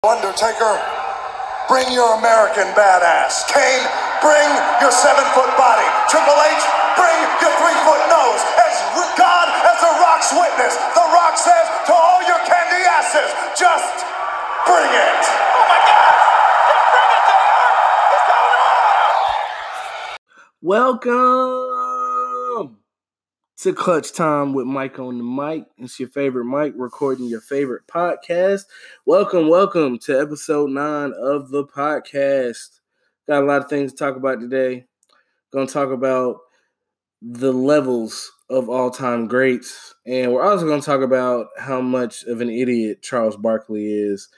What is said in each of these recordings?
Undertaker, bring your American badass. Kane, bring your seven foot body. Triple H, bring your three foot nose. As God, as The Rock's witness, The Rock says to all your candy asses, just bring it. Oh my God! Just bring it, JR! Just tell them Welcome to Clutch Time with Mike on the mic. It's your favorite Mike recording your favorite podcast. Welcome, welcome to episode nine of the podcast. Got a lot of things to talk about today. To talk about the levels of all time greats, and we're also to talk about how much of an idiot Charles Barkley is.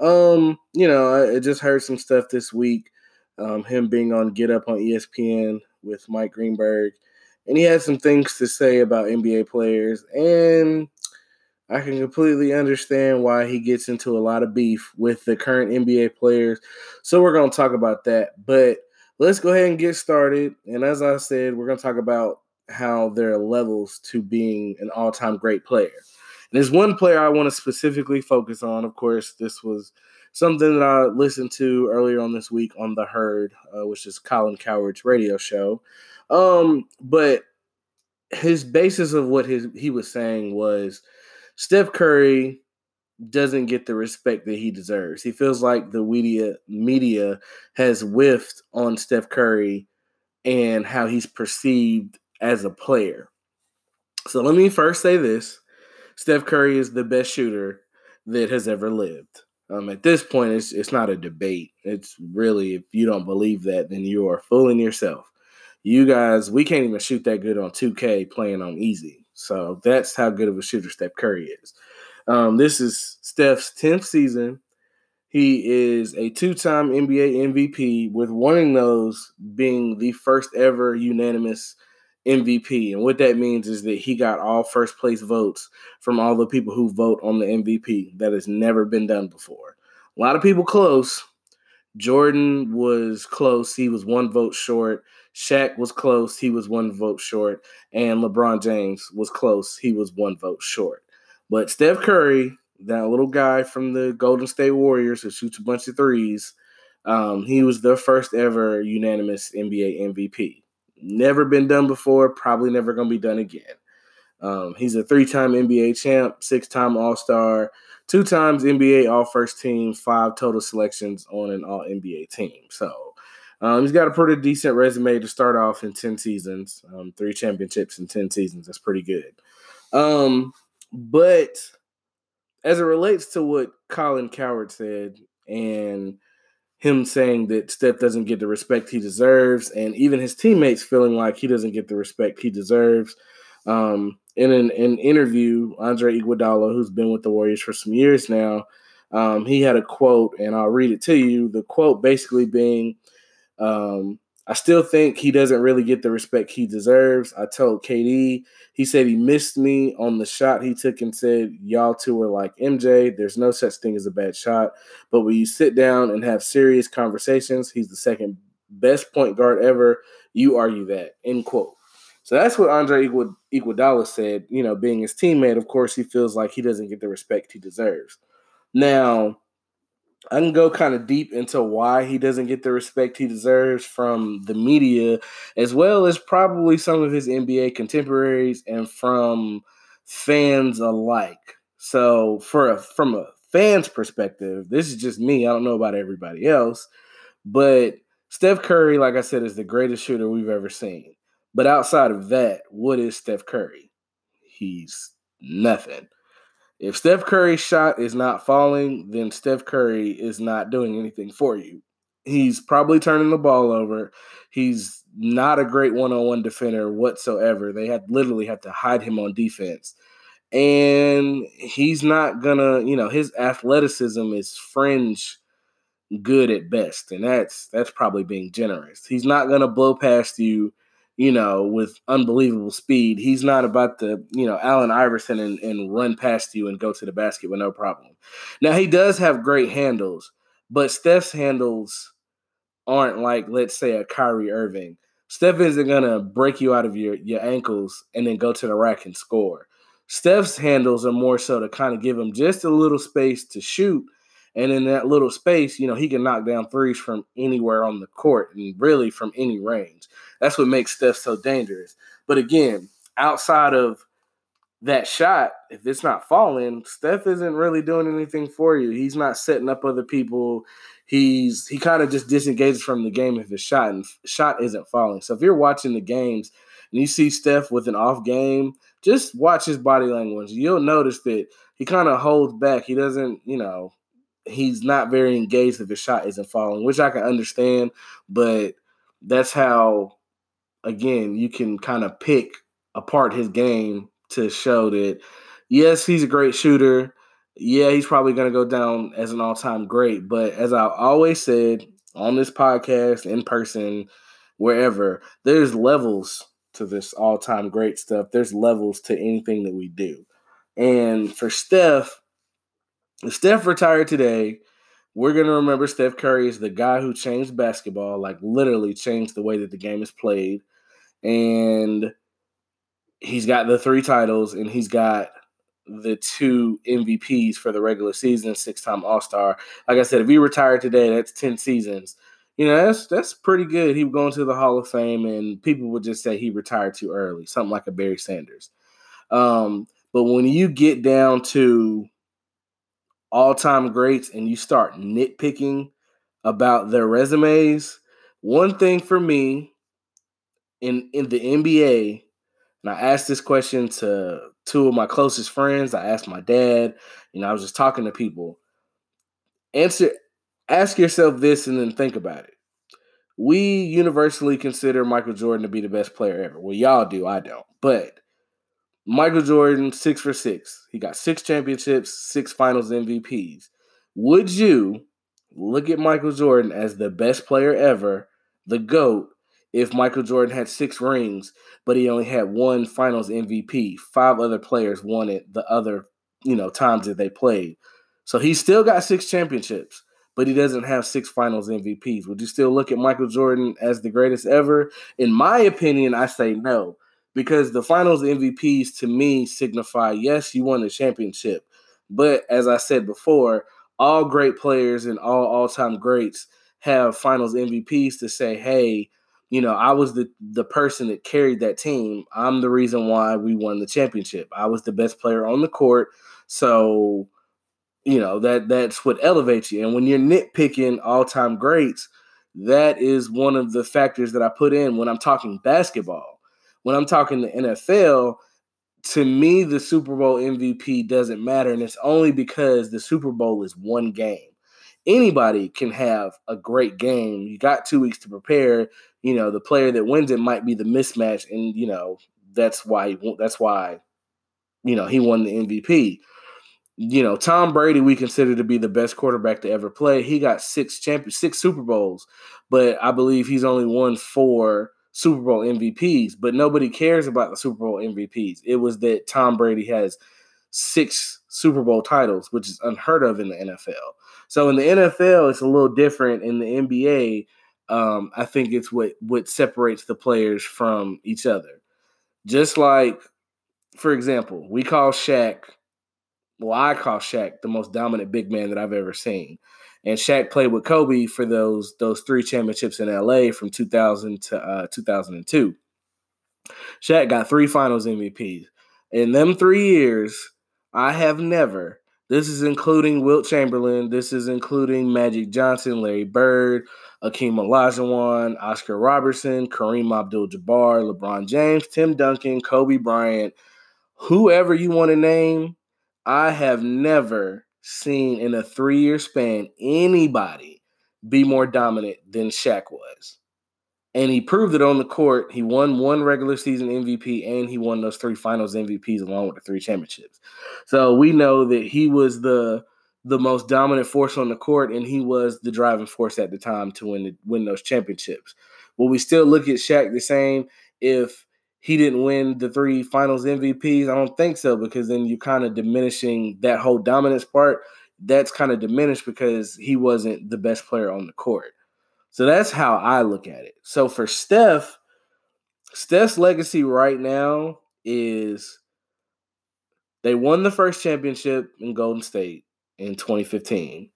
Um, you know, I, I just heard some stuff this week. Um, him being on Get Up on ESPN with Mike Greenberg, and he had some things to say about NBA players, and I can completely understand why he gets into a lot of beef with the current NBA players. So we're going to talk about that, but let's go ahead and get started. And as I said, we're going to talk about how there are levels to being an all-time great player. And there's one player I want to specifically focus on. Of course, this was something that I listened to earlier on this week on the Herd, uh, which is Colin Cowherd's radio show. Um, but his basis of what his he was saying was Steph Curry doesn't get the respect that he deserves. He feels like the media media has whiffed on Steph Curry and how he's perceived as a player. So let me first say this. Steph Curry is the best shooter that has ever lived. Um, at this point, it's it's not a debate. It's really if you don't believe that, then you are fooling yourself. You guys, we can't even shoot that good on 2K playing on easy. So that's how good of a shooter Steph Curry is. Um, this is Steph's 10th season. He is a two-time NBA MVP, with one of those being the first ever unanimous MVP. And what that means is that he got all first place votes from all the people who vote on the MVP. That has never been done before. A lot of people close. Jordan was close. He was one vote short. Shaq was close. He was one vote short. And LeBron James was close. He was one vote short. But Steph Curry, that little guy from the Golden State Warriors who shoots a bunch of threes, um, he was the first ever unanimous NBA MVP. Never been done before, probably never going to be done again. Um, he's a three time NBA champ, six time All Star, two times NBA All First Team, five total selections on an All NBA team. So um, he's got a pretty decent resume to start off in 10 seasons, um, three championships in 10 seasons. That's pretty good. Um, but as it relates to what Colin Cowherd said and him saying that Steph doesn't get the respect he deserves, and even his teammates feeling like he doesn't get the respect he deserves. Um, in an, an, interview, Andre Iguodala, who's been with the Warriors for some years now, um, he had a quote, and I'll read it to you. The quote basically being, um, I still think he doesn't really get the respect he deserves. I told KD, he said he missed me on the shot he took and said, Y'all two are like MJ. There's no such thing as a bad shot. But when you sit down and have serious conversations, he's the second best point guard ever. You argue that. End quote. So that's what Andre Iguodala said. You know, being his teammate, of course, he feels like he doesn't get the respect he deserves. Now, I can go kind of deep into why he doesn't get the respect he deserves from the media, as well as probably some of his NBA contemporaries and from fans alike. So, for a, from a fan's perspective, this is just me. I don't know about everybody else, but Steph Curry, like I said, is the greatest shooter we've ever seen. But outside of that, what is Steph Curry? He's nothing. If Steph Curry's shot is not falling, then Steph Curry is not doing anything for you. He's probably turning the ball over. He's not a great one-on-one defender whatsoever. They had literally had to hide him on defense. And he's not gonna, you know, his athleticism is fringe good at best. And that's that's probably being generous. He's not gonna blow past you you know, with unbelievable speed. He's not about to, you know, Allen Iverson and, and run past you and go to the basket with no problem. Now, he does have great handles, but Steph's handles aren't like, let's say, a Kyrie Irving. Steph isn't going to break you out of your, your ankles and then go to the rack and score. Steph's handles are more so to kind of give him just a little space to shoot And in that little space, you know, he can knock down threes from anywhere on the court and really from any range. That's what makes Steph so dangerous. But again, outside of that shot, if it's not falling, Steph isn't really doing anything for you. He's not setting up other people. He's he kind of just disengages from the game if his shot and shot isn't falling. So if you're watching the games and you see Steph with an off game, just watch his body language. You'll notice that he kind of holds back. He doesn't, you know, he's not very engaged if his shot isn't falling, which I can understand, but that's how again you can kind of pick apart his game to show that yes, he's a great shooter. Yeah, he's probably going to go down as an all-time great, but as I always said on this podcast, in person, wherever, there's levels to this all-time great stuff. There's levels to anything that we do. And for Steph, Steph retired today, we're going to remember Steph Curry as the guy who changed basketball, like literally changed the way that the game is played. And he's got the three titles and he's got the two MVPs for the regular season, six time All Star. Like I said, if he retired today, that's 10 seasons. You know, that's that's pretty good. He would go into the Hall of Fame and people would just say he retired too early, something like a Barry Sanders. Um, but when you get down to all time greats and you start nitpicking about their resumes, one thing for me in in the NBA and I asked this question to two of my closest friends. I asked my dad. You know, I was just talking to people. Answer, ask yourself this and then think about it. We universally consider Michael Jordan to be the best player ever. Well, y'all do, I don't. But Michael Jordan, six for six. He got six championships, six finals MVPs. Would you look at Michael Jordan as the best player ever, the GOAT, if Michael Jordan had six rings, but he only had one finals MVP. Five other players won it the other, you know, times that they played. So he still got six championships, but he doesn't have six finals MVPs. Would you still look at Michael Jordan as the greatest ever? In my opinion, I say no. Because the finals MVPs to me signify yes, you won the championship. But as I said before, all great players and all all-time greats have finals MVPs to say, hey, you know, I was the the person that carried that team. I'm the reason why we won the championship. I was the best player on the court. So, you know, that that's what elevates you. And when you're nitpicking all-time greats, that is one of the factors that I put in when I'm talking basketball. When I'm talking the NFL, to me the Super Bowl MVP doesn't matter and it's only because the Super Bowl is one game anybody can have a great game. You got two weeks to prepare you know, the player that wins it might be the mismatch, and you know that's why that's why you know he won the MVP. You know, Tom Brady we consider to be the best quarterback to ever play. He got six champion, six Super Bowls, but I believe he's only won four Super Bowl MVPs. But nobody cares about the Super Bowl MVPs. It was that Tom Brady has six Super Bowl titles, which is unheard of in the NFL. So in the NFL, it's a little different. In the NBA, um, I think it's what what separates the players from each other. Just like, for example, we call Shaq. Well, I call Shaq the most dominant big man that I've ever seen, and Shaq played with Kobe for those those three championships in LA from 2000 to uh, 2002. Shaq got three Finals MVPs. In them three years, I have never. This is including Wilt Chamberlain. This is including Magic Johnson, Larry Bird, Akeem Olajuwon, Oscar Robertson, Kareem Abdul-Jabbar, LeBron James, Tim Duncan, Kobe Bryant, whoever you want to name. I have never seen in a three-year span anybody be more dominant than Shaq was. And he proved it on the court. He won one regular season MVP and he won those three finals MVPs along with the three championships. So we know that he was the the most dominant force on the court, and he was the driving force at the time to win the, win those championships. Will we still look at Shaq the same if he didn't win the three Finals MVPs? I don't think so because then you're kind of diminishing that whole dominance part. That's kind of diminished because he wasn't the best player on the court. So that's how I look at it. So for Steph, Steph's legacy right now is they won the first championship in Golden State in 2015.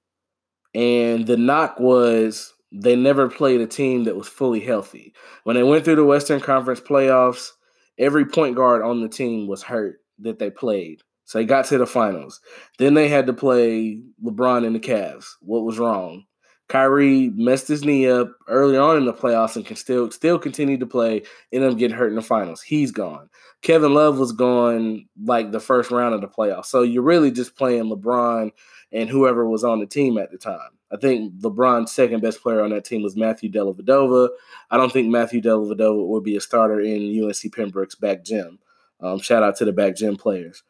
And the knock was they never played a team that was fully healthy. When they went through the Western Conference playoffs, every point guard on the team was hurt that they played. So they got to the finals. Then they had to play LeBron and the Cavs. What was wrong? Kyrie messed his knee up early on in the playoffs and can still still continue to play, end up getting hurt in the finals. He's gone. Kevin Love was gone like the first round of the playoffs. So you're really just playing LeBron and whoever was on the team at the time. I think LeBron's second best player on that team was Matthew Dellavedova. I don't think Matthew Dellavedova would be a starter in UNC Pembroke's back gym. Um, shout out to the back gym players.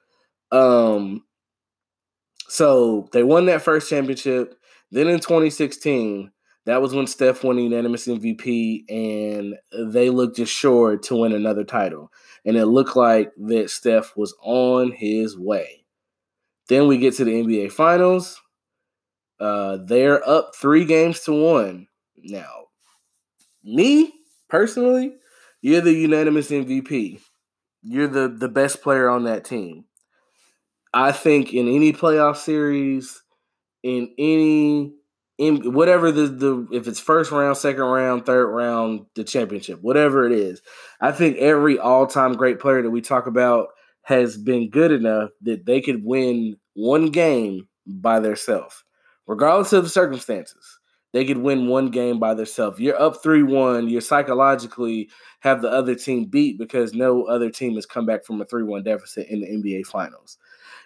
Um, so they won that first championship. Then in 2016, that was when Steph won the unanimous MVP, and they looked assured to win another title. And it looked like that Steph was on his way. Then we get to the NBA Finals. Uh, they're up three games to one. Now, me personally, you're the unanimous MVP. You're the the best player on that team. I think in any playoff series, in any in whatever the the if it's first round, second round, third round, the championship, whatever it is, I think every all time great player that we talk about has been good enough that they could win one game by themselves, regardless of the circumstances. They could win one game by themselves. You're up 3 1. You're psychologically have the other team beat because no other team has come back from a 3 1 deficit in the NBA Finals.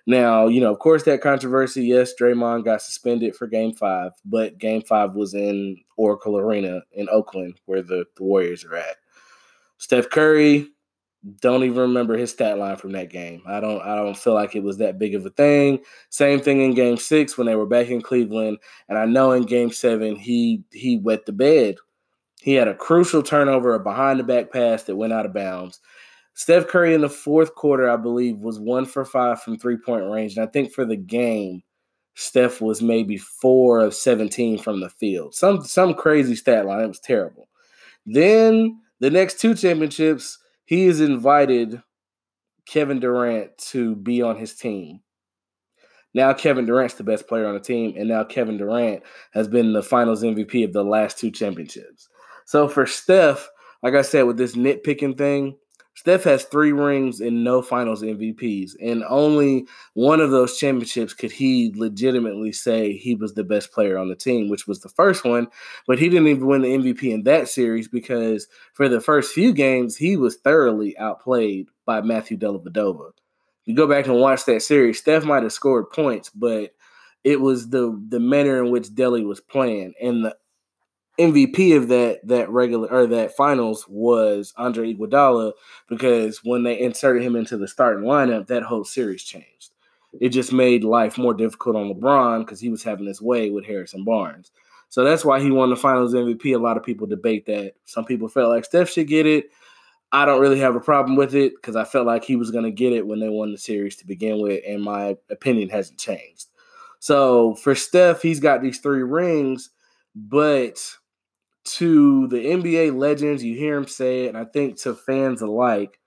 Now, you know, of course, that controversy. Yes, Draymond got suspended for Game Five, but Game Five was in Oracle Arena in Oakland, where the, the Warriors are at. Steph Curry, don't even remember his stat line from that game. I don't. I don't feel like it was that big of a thing. Same thing in Game Six when they were back in Cleveland, and I know in Game Seven he he wet the bed. He had a crucial turnover, a behind the back pass that went out of bounds. Steph Curry in the fourth quarter, I believe, was one for five from three point range. And I think for the game, Steph was maybe four of 17 from the field. Some some crazy stat line. It was terrible. Then the next two championships, he has invited Kevin Durant to be on his team. Now Kevin Durant's the best player on the team, and now Kevin Durant has been the finals MVP of the last two championships. So for Steph, like I said, with this nitpicking thing, Steph has three rings and no finals MVPs. And only one of those championships could he legitimately say he was the best player on the team, which was the first one. But he didn't even win the MVP in that series because for the first few games, he was thoroughly outplayed by Matthew Dellavedova. You go back and watch that series, Steph might have scored points, but it was the the manner in which Delly was playing. And the MVP of that that regular or that finals was Andre Iguodala because when they inserted him into the starting lineup, that whole series changed. It just made life more difficult on LeBron because he was having his way with Harrison Barnes. So that's why he won the Finals MVP. A lot of people debate that. Some people felt like Steph should get it. I don't really have a problem with it because I felt like he was going to get it when they won the series to begin with, and my opinion hasn't changed. So for Steph, he's got these three rings, but to the NBA legends, you hear him say it, and I think to fans alike,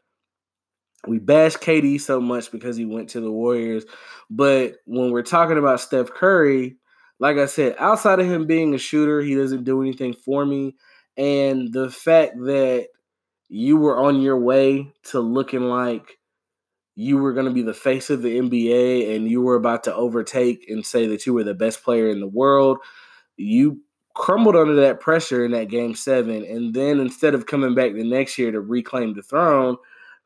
we bash KD so much because he went to the Warriors. But when we're talking about Steph Curry, like I said, outside of him being a shooter, he doesn't do anything for me. And the fact that you were on your way to looking like you were going to be the face of the NBA and you were about to overtake and say that you were the best player in the world, you crumbled under that pressure in that game seven. And then instead of coming back the next year to reclaim the throne,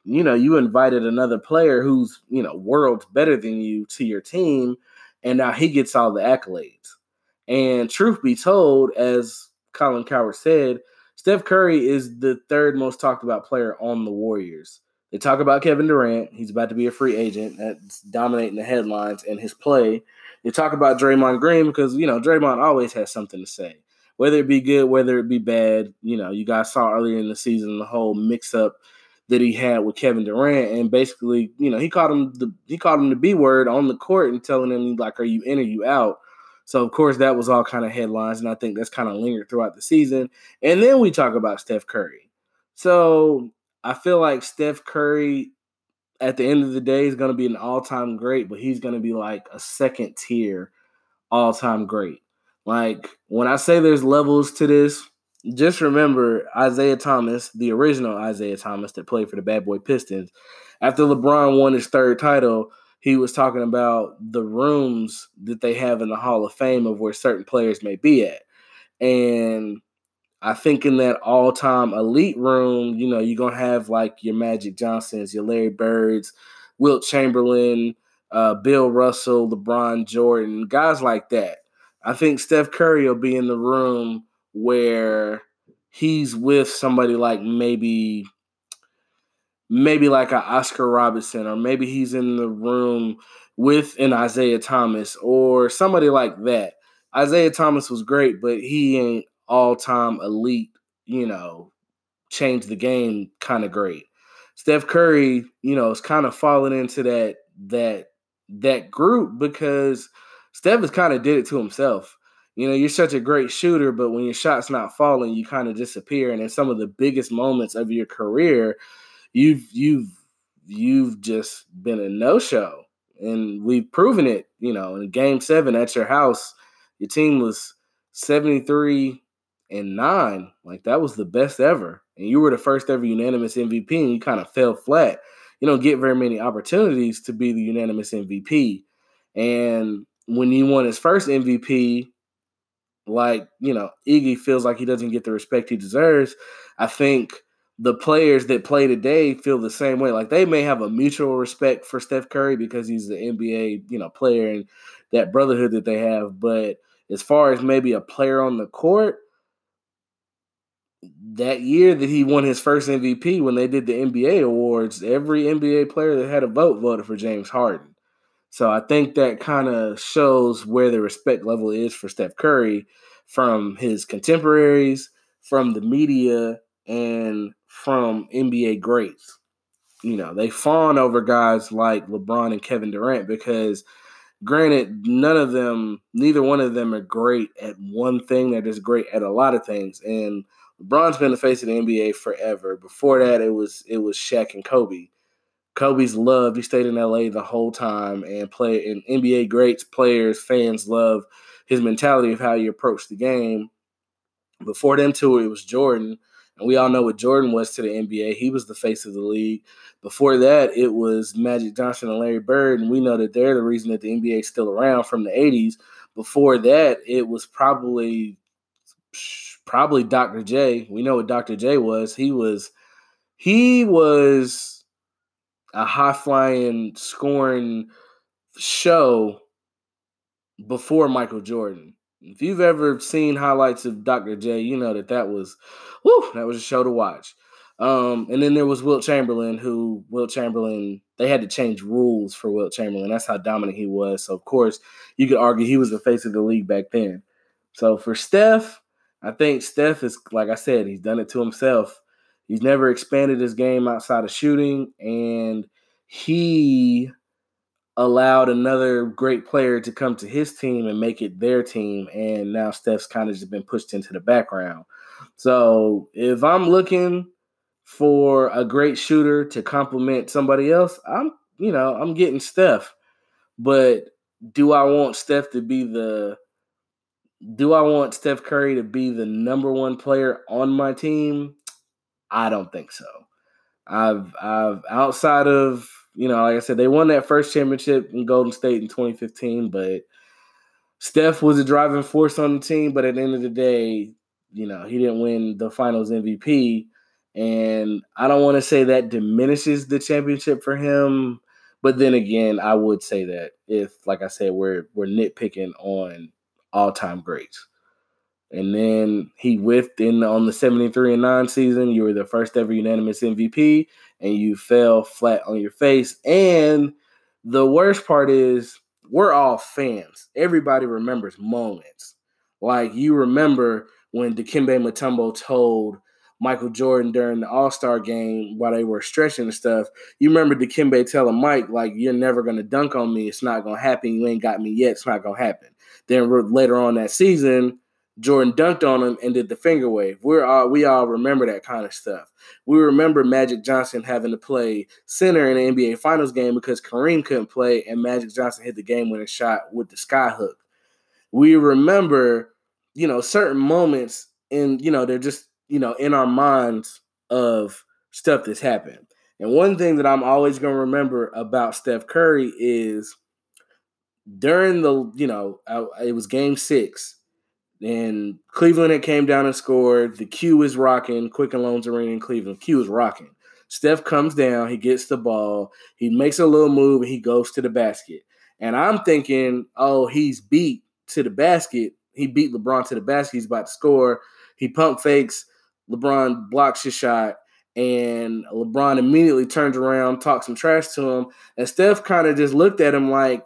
you know, you invited another player who's, you know, worlds better than you to your team. And now he gets all the accolades. And truth be told, as Colin Cowherd said, Steph Curry is the third most talked about player on the Warriors. They talk about Kevin Durant. He's about to be a free agent. That's dominating the headlines and his play. You talk about Draymond Green because you know Draymond always has something to say, whether it be good, whether it be bad. You know, you guys saw earlier in the season the whole mix-up that he had with Kevin Durant, and basically, you know, he called him the he called him the B word on the court and telling him like, "Are you in or you out?" So of course that was all kind of headlines, and I think that's kind of lingered throughout the season. And then we talk about Steph Curry. So I feel like Steph Curry at the end of the day is going to be an all-time great, but he's going to be like a second tier all-time great. Like when I say there's levels to this, just remember Isiah Thomas, the original Isiah Thomas that played for the Bad Boy Pistons. After LeBron won his third title, he was talking about the rooms that they have in the Hall of Fame of where certain players may be at. And I think in that all time elite room, you know, you're going to have like your Magic Johnsons, your Larry Birds, Wilt Chamberlain, uh, Bill Russell, LeBron Jordan, guys like that. I think Steph Curry will be in the room where he's with somebody like maybe maybe like a Oscar Robertson, or maybe he's in the room with an Isiah Thomas or somebody like that. Isiah Thomas was great, but he ain't all time elite, you know, change the game kind of great. Steph Curry, you know, is kind of falling into that that that group because Steph has kind of did it to himself. You know, you're such a great shooter, but when your shot's not falling, you kind of disappear. And in some of the biggest moments of your career, you've you've you've just been a no-show. And we've proven it, you know, in game seven at your house, your team was 73 and nine. Like that was the best ever. And you were the first ever unanimous MVP and you kind of fell flat. You don't get very many opportunities to be the unanimous MVP. And when he won his first MVP, like, you know, Iggy feels like he doesn't get the respect he deserves. I think the players that play today feel the same way. Like they may have a mutual respect for Steph Curry because he's the NBA, you know, player and that brotherhood that they have. But as far as maybe a player on the court, that year that he won his first MVP when they did the NBA awards, every NBA player that had a vote voted for James Harden. So I think that kind of shows where the respect level is for Steph Curry from his contemporaries, from the media, and from NBA greats. You know, they fawn over guys like LeBron and Kevin Durant because granted, none of them, neither one of them are great at one thing. They're just great at a lot of things. And LeBron's been the face of the NBA forever. Before that, it was it was Shaq and Kobe. Kobe's loved. He stayed in LA the whole time and play and NBA greats, players, fans love his mentality of how he approached the game. Before them two, it was Jordan. And we all know what Jordan was to the NBA. He was the face of the league. Before that, it was Magic Johnson and Larry Bird. And we know that they're the reason that the NBA is still around from the 80s. Before that, it was probably probably Dr. J. We know what Dr. J was. He was he was a high flying scoring show before Michael Jordan. If you've ever seen highlights of Dr. J, you know that that was, whew, that was a show to watch. Um, and then there was Wilt Chamberlain, who Wilt Chamberlain, they had to change rules for Wilt Chamberlain. That's how dominant he was. So of course, you could argue he was the face of the league back then. So for Steph, I think Steph is, like I said, he's done it to himself. He's never expanded his game outside of shooting, and he allowed another great player to come to his team and make it their team. And now Steph's kind of just been pushed into the background. So if I'm looking for a great shooter to complement somebody else, I'm, you know, I'm getting Steph. But do I want Steph to be the do I want Steph Curry to be the number one player on my team? I don't think so. I've I've outside of you know, like I said, they won that first championship in Golden State in 2015, but Steph was a driving force on the team. But at the end of the day, you know, he didn't win the Finals MVP, and I don't want to say that diminishes the championship for him. But then again, I would say that if, like I said, we're we're nitpicking on all time greats. And then he whiffed in on the 73 and 9 season. You were the first ever unanimous MVP and you fell flat on your face. And the worst part is we're all fans. Everybody remembers moments. Like you remember when Dikembe Mutombo told Michael Jordan during the All Star game while they were stretching and stuff. You remember Dikembe telling Mike, like, you're never going to dunk on me. It's not going to happen. You ain't got me yet. It's not going to happen. Then later on that season, Jordan dunked on him and did the finger wave. We're all we all remember that kind of stuff. We remember Magic Johnson having to play center in an NBA Finals game because Kareem couldn't play and Magic Johnson hit the game winning shot with the sky hook. we remember, you know, certain moments and you know, they're just, you know, in our minds of stuff that's happened. And one thing that I'm always going to remember about Steph Curry is during the, you know, it was game six, and Cleveland had came down and scored. The Q is rocking, Quicken Loans Arena in Cleveland. Q is rocking. Steph comes down, he gets the ball, he makes a little move, and he goes to the basket. And I'm thinking, oh, he's beat to the basket. He beat LeBron to the basket. He's about to score. He pump fakes. LeBron blocks his shot. And LeBron immediately turns around, talks some trash to him. And Steph kind of just looked at him like,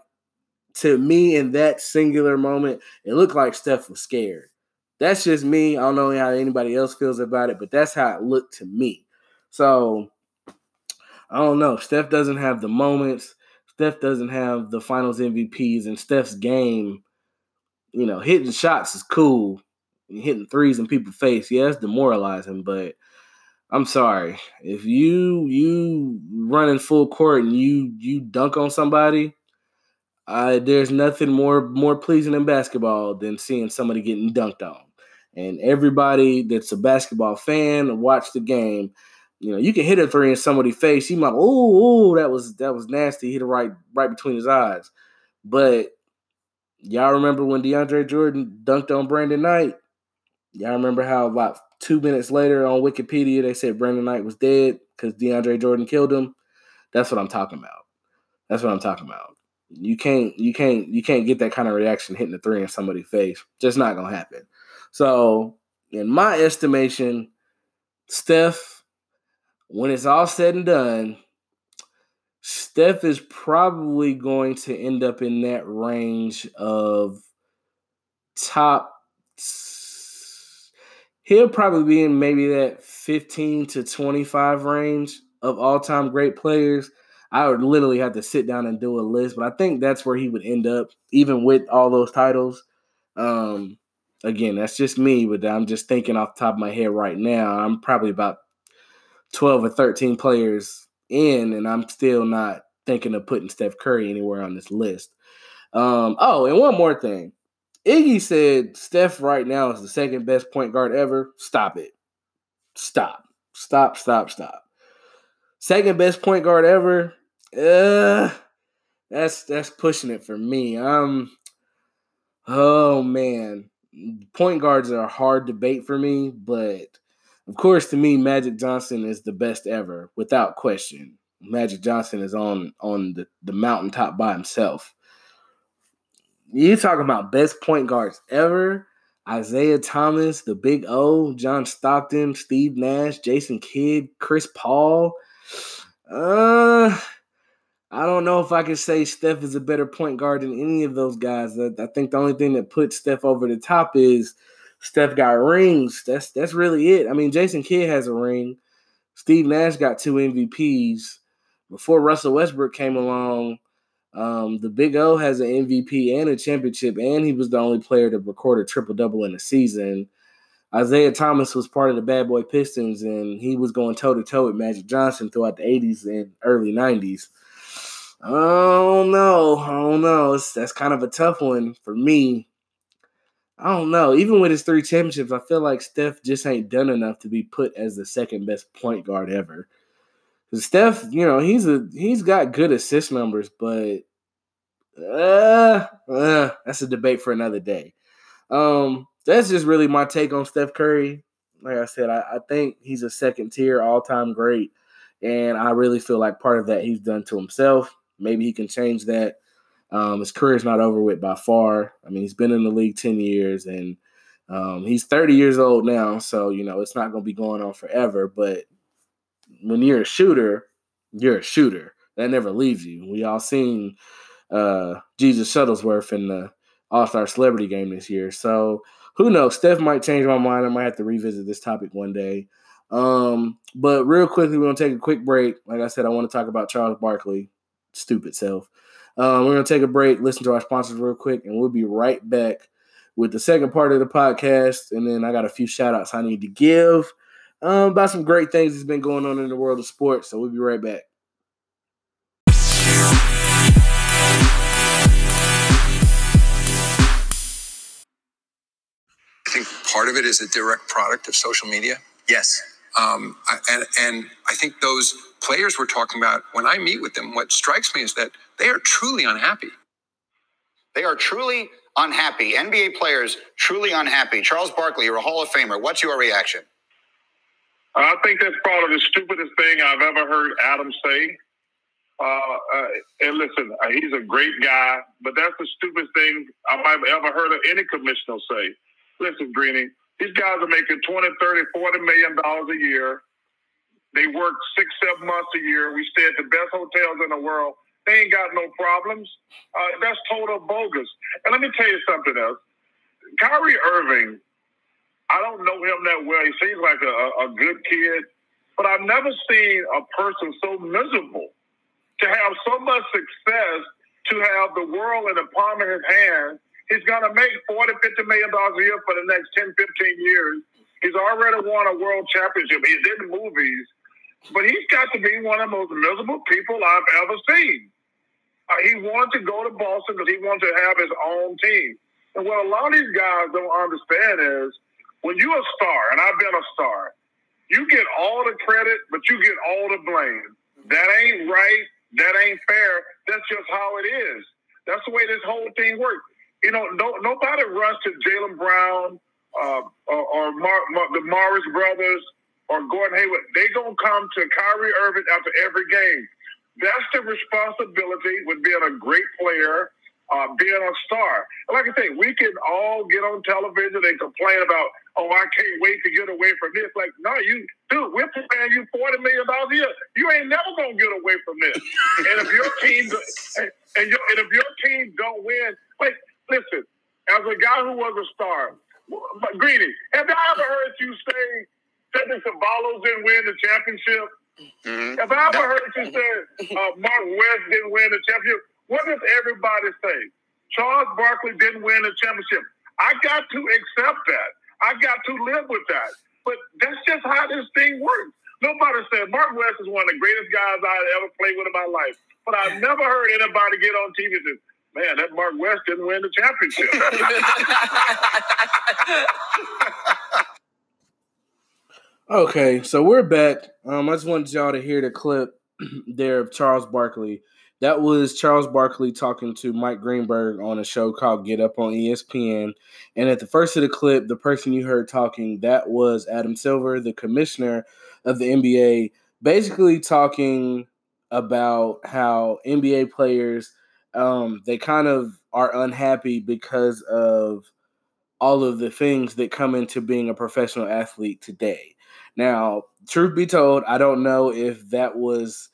to me, in that singular moment, it looked like Steph was scared. That's just me. I don't know how anybody else feels about it, but that's how it looked to me. So I don't know. Steph doesn't have the moments. Steph doesn't have the finals MVPs, and Steph's game, you know, hitting shots is cool. Hitting threes in people's face, yeah, it's demoralizing, but I'm sorry. If you you running full court and you you dunk on somebody, uh, there's nothing more more pleasing in basketball than seeing somebody getting dunked on. And everybody that's a basketball fan watch the game. You know, you can hit a three in somebody's face. You might, oh, oh, that was that was nasty. Hit it right right between his eyes. But y'all remember when DeAndre Jordan dunked on Brandon Knight? Y'all remember how about two minutes later on Wikipedia they said Brandon Knight was dead because DeAndre Jordan killed him? That's what I'm talking about. That's what I'm talking about. You can't you can't you can't get that kind of reaction hitting the three in somebody's face. Just not gonna happen. So in my estimation, Steph, when it's all said and done, Steph is probably going to end up in that range of top he'll probably be in maybe that 15 to 25 range of all-time great players. I would literally have to sit down and do a list, but I think that's where he would end up, even with all those titles. Um, again, that's just me, but I'm just thinking off the top of my head right now. I'm probably about 12 or 13 players in, and I'm still not thinking of putting Steph Curry anywhere on this list. Um, oh, and one more thing. Iggy said Steph right now is the second best point guard ever. Stop it. Stop. Stop, stop, stop. Second best point guard ever. Uh that's that's pushing it for me. Um oh man. Point guards are a hard debate for me, but of course to me Magic Johnson is the best ever without question. Magic Johnson is on on the, the mountaintop by himself. You talking about best point guards ever? Isiah Thomas, the Big O, John Stockton, Steve Nash, Jason Kidd, Chris Paul. Uh, I don't know if I can say Steph is a better point guard than any of those guys. I, I think the only thing that puts Steph over the top is Steph got rings. That's that's really it. I mean, Jason Kidd has a ring. Steve Nash got two MVPs. Before Russell Westbrook came along, um, the Big O has an MVP and a championship, and he was the only player to record a triple double in a season. Isiah Thomas was part of the Bad Boy Pistons, and he was going toe to toe with Magic Johnson throughout the 80s and early 90s. Don't know. I don't know. It's, that's kind of a tough one for me. I don't know. Even with his three championships, I feel like Steph just ain't done enough to be put as the second best point guard ever. Steph, you know, he's a he's got good assist numbers, but uh, uh, that's a debate for another day. Um, that's just really my take on Steph Curry. Like I said, I, I think he's a second tier all time great, and I really feel like part of that he's done to himself. Maybe he can change that. Um, his career's not over with by far. I mean, he's been in the league ten years, and um, he's thirty years old now, so you know it's not going to be going on forever. But when you're a shooter, you're a shooter. That never leaves you. We all seen uh, Jesus Shuttlesworth in the All Star Celebrity Game this year. So who knows? Steph might change my mind. I might have to revisit this topic one day. Um, but real quickly, we're gonna take a quick break. Like I said, I want to talk about Charles Barkley, stupid self. Um, we're gonna take a break, listen to our sponsors real quick, and we'll be right back with the second part of the podcast. And then I got a few shout outs I need to give um, about some great things that's been going on in the world of sports. So we'll be right back. I think part of it is a direct product of social media. Yes. Um, and and I think those players we're talking about, when I meet with them, what strikes me is that they are truly unhappy. They are truly unhappy. NBA players truly unhappy. Charles Barkley, you're a Hall of Famer. What's your reaction? I think that's probably the stupidest thing I've ever heard Adam say. Uh, uh, and listen, uh, he's a great guy, but that's the stupidest thing I might have ever heard of any commissioner say. Listen, Greeny, these guys are making 20, 30, 40 million dollars a year. They work six, seven months a year. We stay at the best hotels in the world. They ain't got no problems. Uh, that's total bogus. And let me tell you something else. Kyrie Irving, I don't know him that well. He seems like a, a good kid, but I've never seen a person so miserable to have so much success, to have the world in the palm of his hand. He's going to make 40, 50 million dollars a year for the next 10, 15 years. He's already won a world championship. He's in movies, but he's got to be one of the most miserable people I've ever seen. Uh, he wanted to go to Boston because he wanted to have his own team. And what a lot of these guys don't understand is when you're a star, and I've been a star, you get all the credit, but you get all the blame. That ain't right. That ain't fair. That's just how it is. That's the way this whole thing works. You know, no, nobody runs to Jaylen Brown uh, or, or Mar- Mar- the Morris brothers or Gordon Hayward. They gonna come to Kyrie Irving after every game. That's the responsibility with being a great player, uh, being a star. And like I say, we can all get on television and complain about, oh, I can't wait to get away from this. Like, no, you, dude, we're paying you forty million dollars a year. You ain't never gonna get away from this. and if your team and, and, your, and if your team don't win, like, listen, as a guy who was a star, Greeny, have I ever heard you say Cedric Ceballos didn't win the championship? Mhm. Have I ever heard you say uh, Mark West didn't win the championship? What does everybody say? Charles Barkley didn't win the championship. I got to accept that. I got to live with that. But that's just how this thing works. Nobody said Mark West is one of the greatest guys I ever played with in my life. But I've never heard anybody get on TV and say, man, that Mark West didn't win the championship. Okay, so we're back. Um, I just wanted y'all to hear the clip there of Charles Barkley. That was Charles Barkley talking to Mike Greenberg on a show called Get Up on ESPN. And at the first of the clip, the person you heard talking, that was Adam Silver, the commissioner of the NBA, basically talking about how NBA players um, they kind of are unhappy because of all of the things that come into being a professional athlete today. Now, truth be told, I don't know if that was,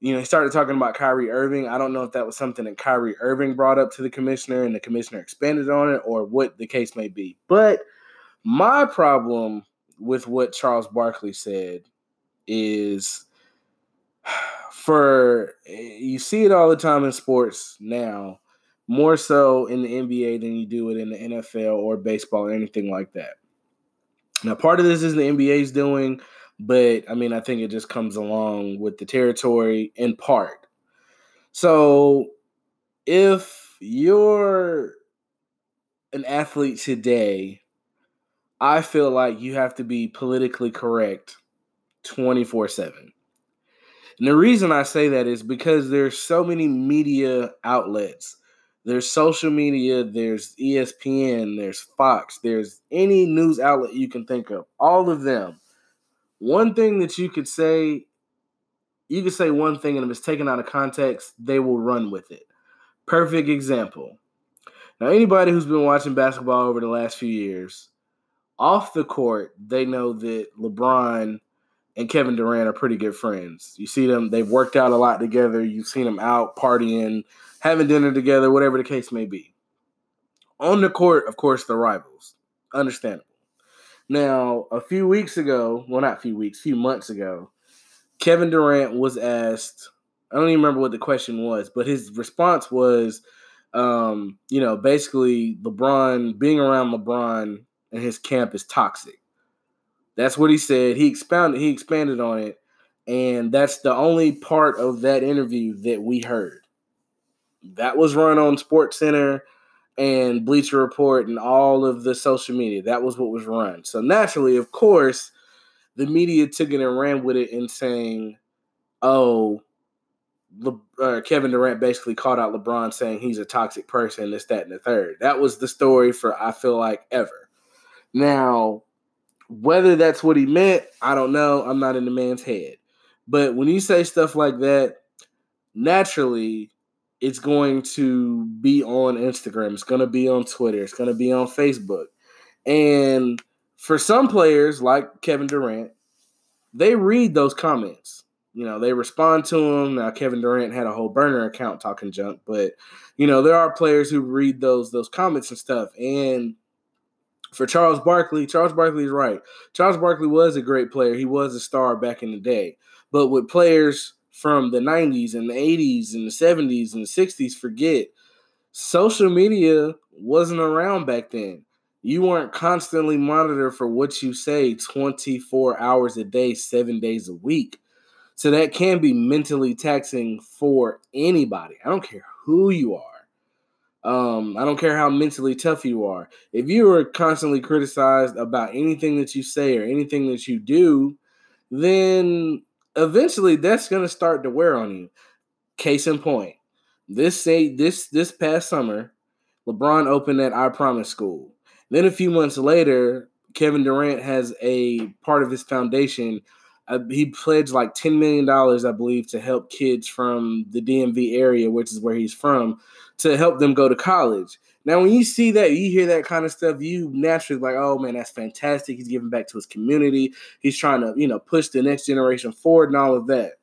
you know, he started talking about Kyrie Irving. I don't know if that was something that Kyrie Irving brought up to the commissioner and the commissioner expanded on it or what the case may be. But my problem with what Charles Barkley said is for eh, you see it all the time in sports now, more so in the NBA than you do it in the NFL or baseball or anything like that. Now, part of this is the NBA's doing, but I mean, I think it just comes along with the territory in part. So, if you're an athlete today, I feel like you have to be politically correct 24 7. And the reason I say that is because there's so many media outlets. There's social media, there's ESPN, there's Fox, there's any news outlet you can think of. All of them. One thing that you could say, you could say one thing and if it's taken out of context, they will run with it. Perfect example. Now, anybody who's been watching basketball over the last few years, off the court, they know that LeBron and Kevin Durant are pretty good friends. You see them, they've worked out a lot together. You've seen them out partying, having dinner together, whatever the case may be. On the court, of course, the rivals. Understandable. Now, a few weeks ago, well, not a few weeks, a few months ago, Kevin Durant was asked, I don't even remember what the question was, but his response was, um, you know, basically LeBron, being around LeBron and his camp is toxic. That's what he said. He expounded he expanded on it, and that's the only part of that interview that we heard. That was run on Sports Center, and Bleacher Report and all of the social media. That was what was run. So naturally, of course, the media took it and ran with it and saying, "Oh, Le- uh, Kevin Durant basically called out LeBron saying he's a toxic person, this, that, and the third. That was the story for I feel like ever. Now, whether that's what he meant, I don't know. I'm not in the man's head. But when you say stuff like that, naturally, it's going to be on Instagram. It's going to be on Twitter. It's going to be on Facebook. And for some players like Kevin Durant, they read those comments. You know, they respond to them. Now Kevin Durant had a whole burner account talking junk, but you know, there are players who read those those comments and stuff. And for Charles Barkley, Charles Barkley is right. Charles Barkley was a great player. He was a star back in the day. But with players from the 90s and the 80s and the 70s and the 60s, forget social media wasn't around back then. You weren't constantly monitored for what you say 24 hours a day, seven days a week. So that can be mentally taxing for anybody. I don't care who you are. Um, I don't care how mentally tough you are. If you are constantly criticized about anything that you say or anything that you do, then eventually that's going to start to wear on you. Case in point, this say this this past summer, LeBron opened that I Promise School. Then a few months later, Kevin Durant has a part of his foundation. Uh, he pledged like ten million dollars, I believe, to help kids from the DMV area, which is where he's from, to help them go to college. Now, when you see that, you hear that kind of stuff, you naturally like, oh man, that's fantastic. He's giving back to his community. He's trying to, you know, push the next generation forward and all of that.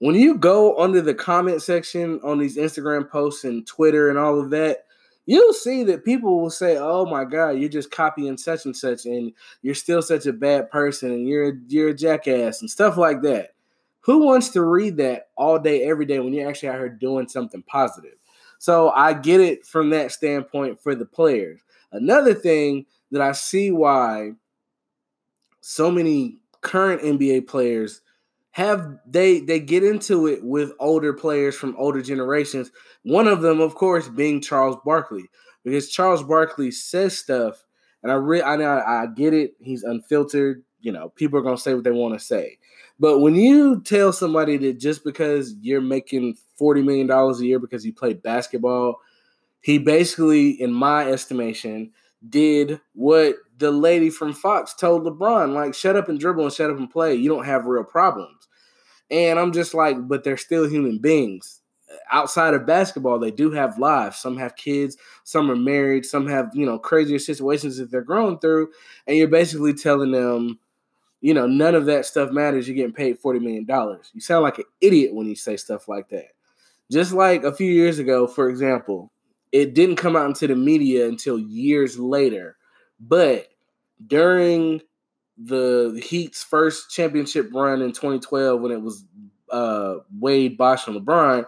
When you go under the comment section on these Instagram posts and Twitter and all of that, you'll see that people will say, "Oh my God, you're just copying such and such, and you're still such a bad person, and you're you're a jackass and stuff like that." Who wants to read that all day, every day when you're actually out here doing something positive? So I get it from that standpoint for the players. Another thing that I see why so many current NBA players have they they get into it with older players from older generations. One of them, of course, being Charles Barkley, because Charles Barkley says stuff, and I really I know I get it. He's unfiltered. You know, people are gonna say what they want to say. But when you tell somebody that just because you're making $40 million a year because you played basketball, he basically, in my estimation, did what the lady from Fox told LeBron like, shut up and dribble and shut up and play. You don't have real problems. And I'm just like, but they're still human beings. Outside of basketball, they do have lives. Some have kids, some are married, some have, you know, crazier situations that they're growing through. And you're basically telling them, you know, none of that stuff matters. You're getting paid $40 million. You sound like an idiot when you say stuff like that. Just like a few years ago, for example, it didn't come out into the media until years later. But during the Heat's first championship run in 2012, when it was uh, Wade, Bosh, and LeBron,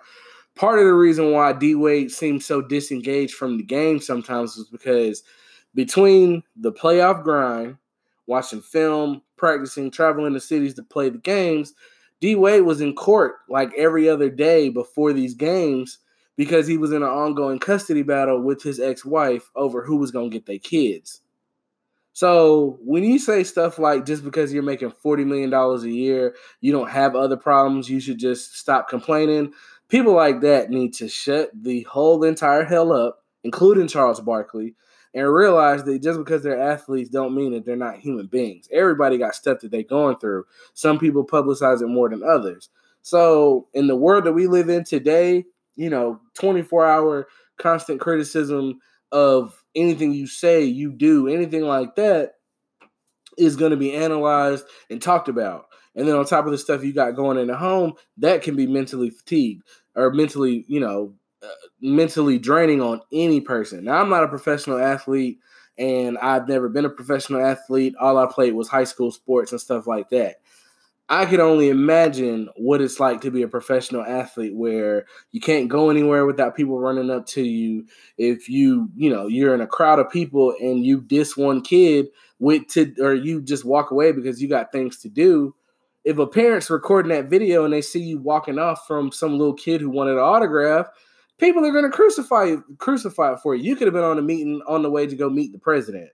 part of the reason why D Wade seemed so disengaged from the game sometimes was because between the playoff grind, watching film, practicing, traveling to cities to play the games, D Wade was in court like every other day before these games because he was in an ongoing custody battle with his ex wife over who was going to get their kids. So when you say stuff like just because you're making $40 million a year, you don't have other problems, you should just stop complaining. People like that need to shut the whole entire hell up, including Charles Barkley, and realize that just because they're athletes don't mean that they're not human beings. Everybody got stuff that they're going through. Some people publicize it more than others. So in the world that we live in today, you know, 24 hour constant criticism of anything you say, you do, anything like that is going to be analyzed and talked about. And then on top of the stuff you got going in the home, that can be mentally fatigued or mentally, you know, mentally draining on any person. Now, I'm not a professional athlete and I've never been a professional athlete. All I played was high school sports and stuff like that. I can only imagine what it's like to be a professional athlete where you can't go anywhere without people running up to you. If you, you know, you're in a crowd of people and you diss one kid with to or you just walk away because you got things to do. If a parent's recording that video and they see you walking off from some little kid who wanted an autograph, people are going to crucify you, crucify it for you. You could have been on a meeting on the way to go meet the president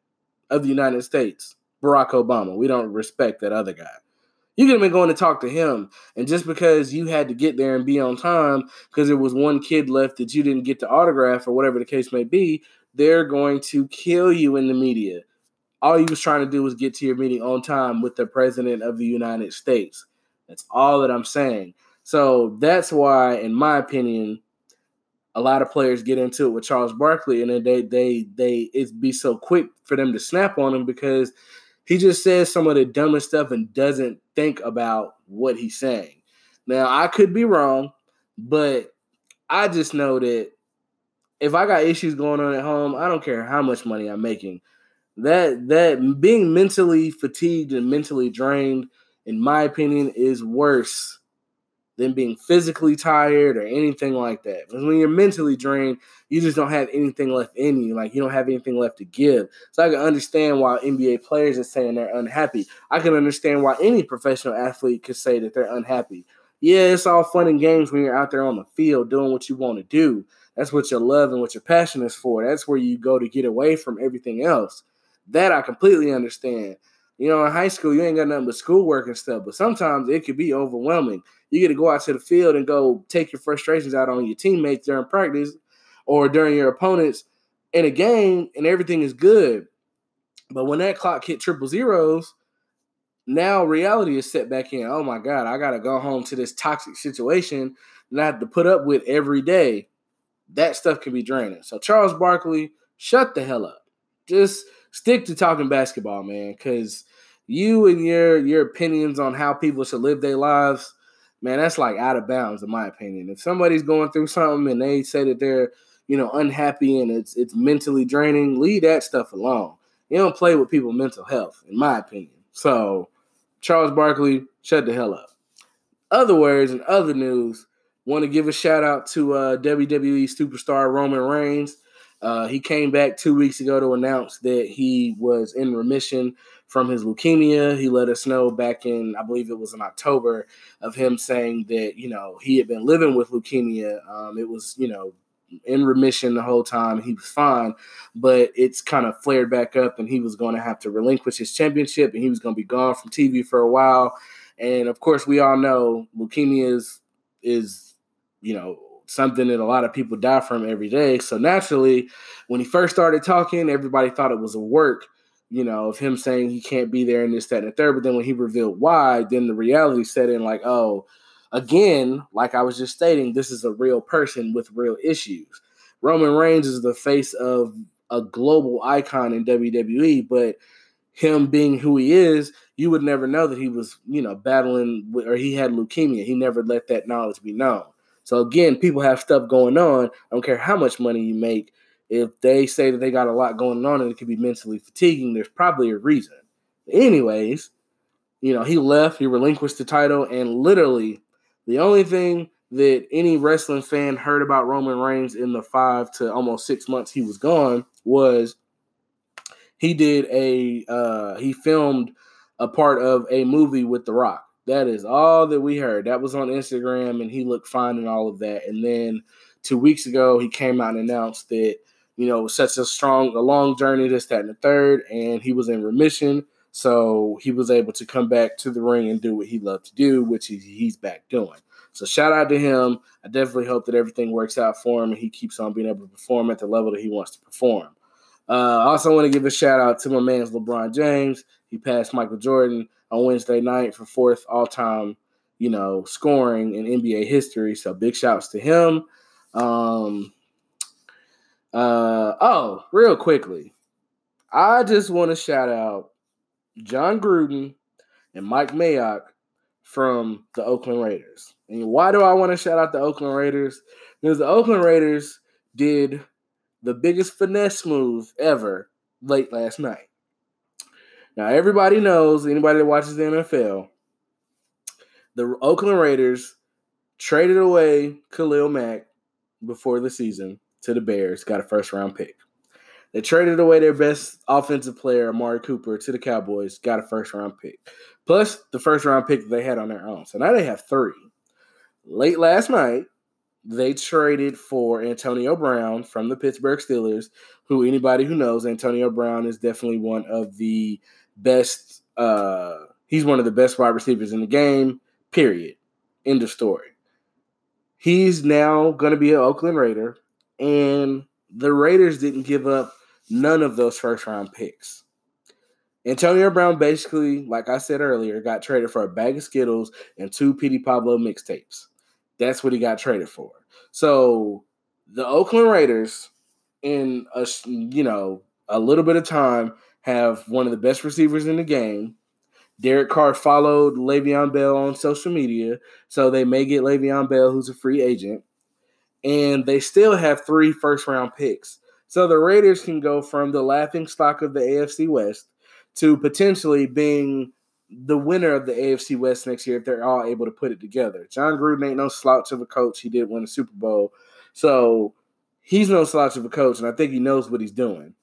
of the United States, Barack Obama. We don't respect that other guy. You could have been going to talk to him, and just because you had to get there and be on time because there was one kid left that you didn't get to autograph or whatever the case may be, they're going to kill you in the media. All you was trying to do was get to your meeting on time with the president of the United States. That's all that I'm saying. So that's why, in my opinion, a lot of players get into it with Charles Barkley, and then they they they it be so quick for them to snap on him because he just says some of the dumbest stuff and doesn't think about what he's saying. Now I could be wrong, but I just know that if I got issues going on at home, I don't care how much money I'm making. That that being mentally fatigued and mentally drained, in my opinion, is worse than being physically tired or anything like that. Because when you're mentally drained, you just don't have anything left in you. Like you don't have anything left to give. So I can understand why NBA players are saying they're unhappy. I can understand why any professional athlete could say that they're unhappy. Yeah, it's all fun and games when you're out there on the field doing what you want to do. That's what your love and what your passion is for. That's where you go to get away from everything else. That I completely understand. You know, in high school, you ain't got nothing but schoolwork and stuff, but sometimes it could be overwhelming. You get to go out to the field and go take your frustrations out on your teammates during practice or during your opponents in a game, and everything is good. But when that clock hit triple zeros, now reality is set back in. Oh my God, I got to go home to this toxic situation and I have to put up with every day. That stuff can be draining. So, Charles Barkley, shut the hell up. Just stick to talking basketball, man, because you and your your opinions on how people should live their lives, man, that's like out of bounds in my opinion. If somebody's going through something and they say that they're, you know, unhappy and it's it's mentally draining, leave that stuff alone. You don't play with people's mental health, in my opinion. So, Charles Barkley, shut the hell up. Other words and other news, want to give a shout out to uh, WWE superstar Roman Reigns. Uh, he came back two weeks ago to announce that he was in remission from his leukemia. He let us know back in, I believe it was in October, of him saying that, you know, he had been living with leukemia. Um, it was, you know, in remission the whole time. He was fine, but it's kind of flared back up, and he was going to have to relinquish his championship, and he was going to be gone from TV for a while. And of course, we all know leukemia is, is you know, something that a lot of people die from every day. So naturally, when he first started talking, everybody thought it was a work, you know, of him saying he can't be there and this, that, and the third. But then when he revealed why, then the reality set in like, oh, again, like I was just stating, this is a real person with real issues. Roman Reigns is the face of a global icon in WWE, but him being who he is, you would never know that he was, you know, battling or he had leukemia. He never let that knowledge be known. So again, people have stuff going on. I don't care how much money you make. If they say that they got a lot going on and it could be mentally fatiguing, there's probably a reason. Anyways, you know, he left, he relinquished the title, and literally the only thing that any wrestling fan heard about Roman Reigns in the five to almost six months he was gone was he did a uh he filmed a part of a movie with The Rock. That is all that we heard. That was on Instagram, and he looked fine and all of that. And then two weeks ago, he came out and announced that you know such a strong, a long journey, this, that, and the third, and he was in remission. So he was able to come back to the ring and do what he loved to do, which he's, he's back doing. So shout out to him. I definitely hope that everything works out for him and he keeps on being able to perform at the level that he wants to perform. Uh, I also want to give a shout out to my man's LeBron James. He passed Michael Jordan on Wednesday night for fourth all time, you know, scoring in NBA history. So big shouts to him. Um, uh, oh, real quickly, I just want to shout out Jon Gruden and Mike Mayock from the Oakland Raiders. And why do I want to shout out the Oakland Raiders? Because the Oakland Raiders did the biggest finesse move ever late last night. Now, everybody knows, anybody that watches the NFL, the Oakland Raiders traded away Khalil Mack before the season to the Bears, got a first round pick. They traded away their best offensive player, Amari Cooper, to the Cowboys, got a first round pick. Plus the first round pick they had on their own. So now they have three. Late last night, they traded for Antonio Brown from the Pittsburgh Steelers, who anybody who knows Antonio Brown is definitely one of the best uh he's one of the best wide receivers in the game, period. End of story. He's now going to be an Oakland Raider and the Raiders didn't give up none of those first round picks. Antonio Brown basically, like I said earlier, got traded for a bag of Skittles and two Petey Pablo mixtapes. That's what he got traded for. So the Oakland Raiders, in a you know a little bit of time, have one of the best receivers in the game. Derek Carr followed Le'Veon Bell on social media, so they may get Le'Veon Bell, who's a free agent, and they still have three first round picks. So the Raiders can go from the laughing stock of the AFC West to potentially being the winner of the AFC West next year if they're all able to put it together. Jon Gruden ain't no slouch of a coach. He did win a Super Bowl. So he's no slouch of a coach, and I think he knows what he's doing.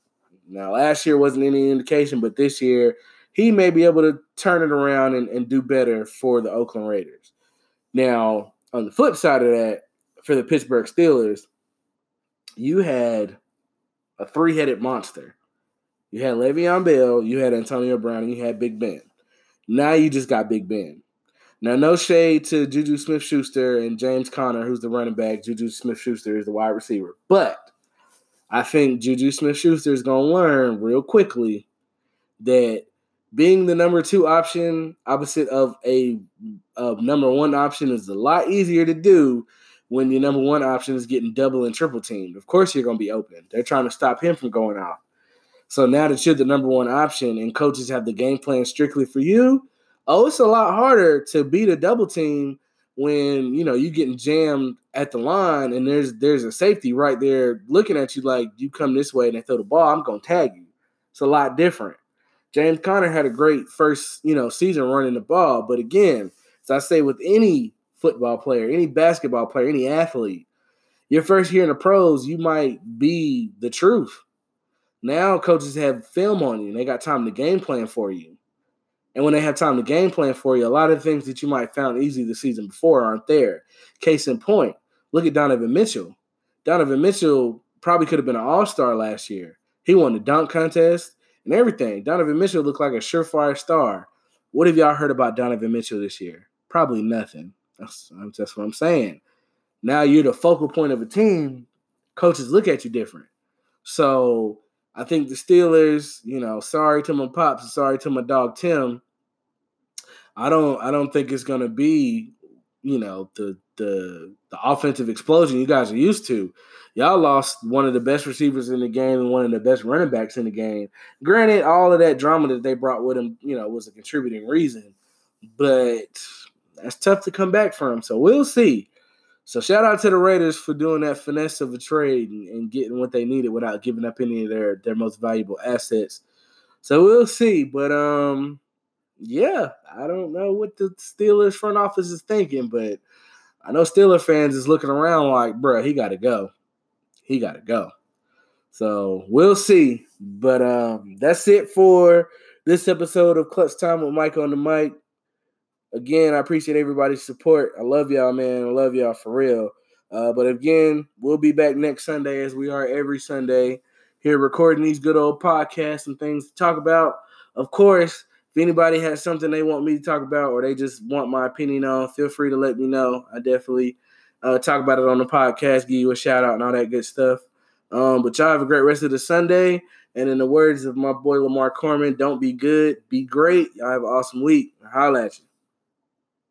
Now, last year wasn't any indication, but this year he may be able to turn it around and, and do better for the Oakland Raiders. Now, on the flip side of that, for the Pittsburgh Steelers, you had a three headed monster. You had Le'Veon Bell, you had Antonio Brown, and you had Big Ben. Now you just got Big Ben. Now, no shade to Juju Smith Schuster and James Conner, who's the running back. Juju Smith Schuster is the wide receiver. But I think Juju Smith Schuster is going to learn real quickly that being the number two option opposite of a of number one option is a lot easier to do when your number one option is getting double and triple teamed. Of course, you're going to be open. They're trying to stop him from going off. So now that you're the number one option and coaches have the game plan strictly for you, oh, it's a lot harder to beat a double team when you know you're getting jammed at the line and there's there's a safety right there looking at you like you come this way and they throw the ball, I'm gonna tag you. It's a lot different. James Conner had a great first, you know, season running the ball, but again, as I say with any football player, any basketball player, any athlete, your first year in the pros, you might be the truth. Now coaches have film on you and they got time to game plan for you. And when they have time to game plan for you, a lot of things that you might have found easy the season before aren't there. Case in point, look at Donovan Mitchell. Donovan Mitchell probably could have been an all-star last year. He won the dunk contest and everything. Donovan Mitchell looked like a surefire star. What have y'all heard about Donovan Mitchell this year? Probably nothing. That's, that's what I'm saying. Now you're the focal point of a team. Coaches look at you different. So I think the Steelers, you know, sorry to my pops, sorry to my dog Tim. I don't I don't think it's gonna be, you know, the the the offensive explosion you guys are used to. Y'all lost one of the best receivers in the game and one of the best running backs in the game. Granted, all of that drama that they brought with him, you know, was a contributing reason. But that's tough to come back from. So we'll see. So shout out to the Raiders for doing that finesse of a trade and, and, getting what they needed without giving up any of their their most valuable assets. So we'll see. But um, yeah, I don't know what the Steelers front office is thinking, but I know Steeler fans is looking around like, bro, he got to go. He got to go. So we'll see. But um, that's it for this episode of Clutch Time with Mike on the mic again, I appreciate everybody's support. I love y'all, man. I love y'all for real. Uh, but again, we'll be back next Sunday as we are every Sunday here recording these good old podcasts and things to talk about. Of course, if anybody has something they want me to talk about or they just want my opinion on, feel free to let me know. I definitely uh, talk about it on the podcast, give you a shout out and all that good stuff. Um, but y'all have a great rest of the Sunday. And in the words of my boy Lamar Corman, don't be good, be great. Y'all have an awesome week. Holla at you.